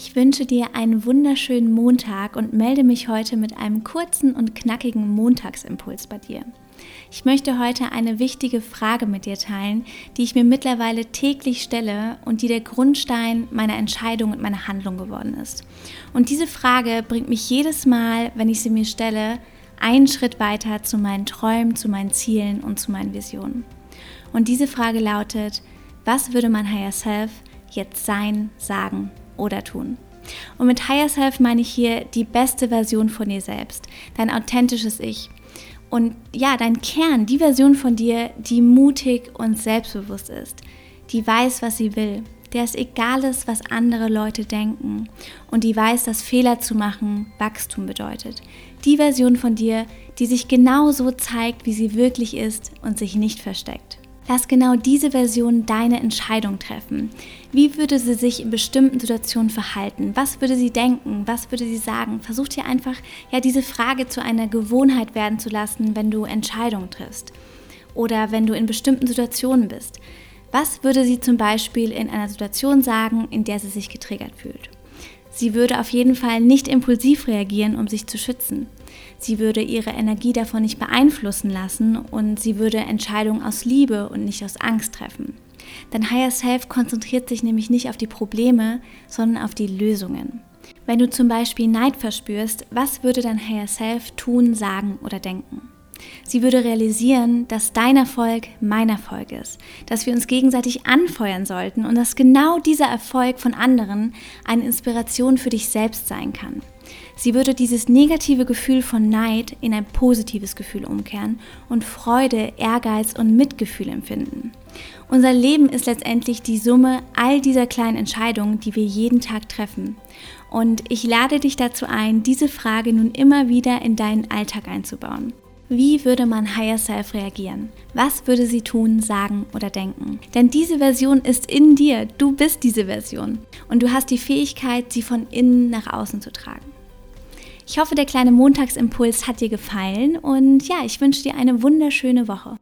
Ich wünsche dir einen wunderschönen Montag und melde mich heute mit einem kurzen und knackigen Montagsimpuls bei dir. Ich möchte heute eine wichtige Frage mit dir teilen, die ich mir mittlerweile täglich stelle und die der Grundstein meiner Entscheidung und meiner Handlung geworden ist. Und diese Frage bringt mich jedes Mal, wenn ich sie mir stelle, einen Schritt weiter zu meinen Träumen, zu meinen Zielen und zu meinen Visionen. Und diese Frage lautet, was würde mein Higher Self jetzt sein, sagen oder tun. Und mit Higher Self meine ich hier die beste Version von dir selbst, dein authentisches Ich. Und ja, dein Kern, die Version von dir, die mutig und selbstbewusst ist, die weiß, was sie will, der es egal ist, was andere Leute denken und die weiß, dass Fehler zu machen Wachstum bedeutet. Die Version von dir, die sich genau so zeigt, wie sie wirklich ist und sich nicht versteckt. Lass genau diese Version deine Entscheidung treffen. Wie würde sie sich in bestimmten Situationen verhalten? Was würde sie denken? Was würde sie sagen? Versuch dir einfach, ja, diese Frage zu einer Gewohnheit werden zu lassen, wenn du Entscheidungen triffst oder wenn du in bestimmten Situationen bist. Was würde sie zum Beispiel in einer Situation sagen, in der sie sich getriggert fühlt? Sie würde auf jeden Fall nicht impulsiv reagieren, um sich zu schützen. Sie würde ihre Energie davon nicht beeinflussen lassen und sie würde Entscheidungen aus Liebe und nicht aus Angst treffen. Dein Higher Self konzentriert sich nämlich nicht auf die Probleme, sondern auf die Lösungen. Wenn du zum Beispiel Neid verspürst, was würde dein Higher Self tun, sagen oder denken? Sie würde realisieren, dass dein Erfolg mein Erfolg ist, dass wir uns gegenseitig anfeuern sollten und dass genau dieser Erfolg von anderen eine Inspiration für dich selbst sein kann. Sie würde dieses negative Gefühl von Neid in ein positives Gefühl umkehren und Freude, Ehrgeiz und Mitgefühl empfinden. Unser Leben ist letztendlich die Summe all dieser kleinen Entscheidungen, die wir jeden Tag treffen. Und ich lade dich dazu ein, diese Frage nun immer wieder in deinen Alltag einzubauen. Wie würde mein Higher Self reagieren? Was würde sie tun, sagen oder denken? Denn diese Version ist in dir. Du bist diese Version. Und du hast die Fähigkeit, sie von innen nach außen zu tragen. Ich hoffe, der kleine Montagsimpuls hat dir gefallen und ja, ich wünsche dir eine wunderschöne Woche.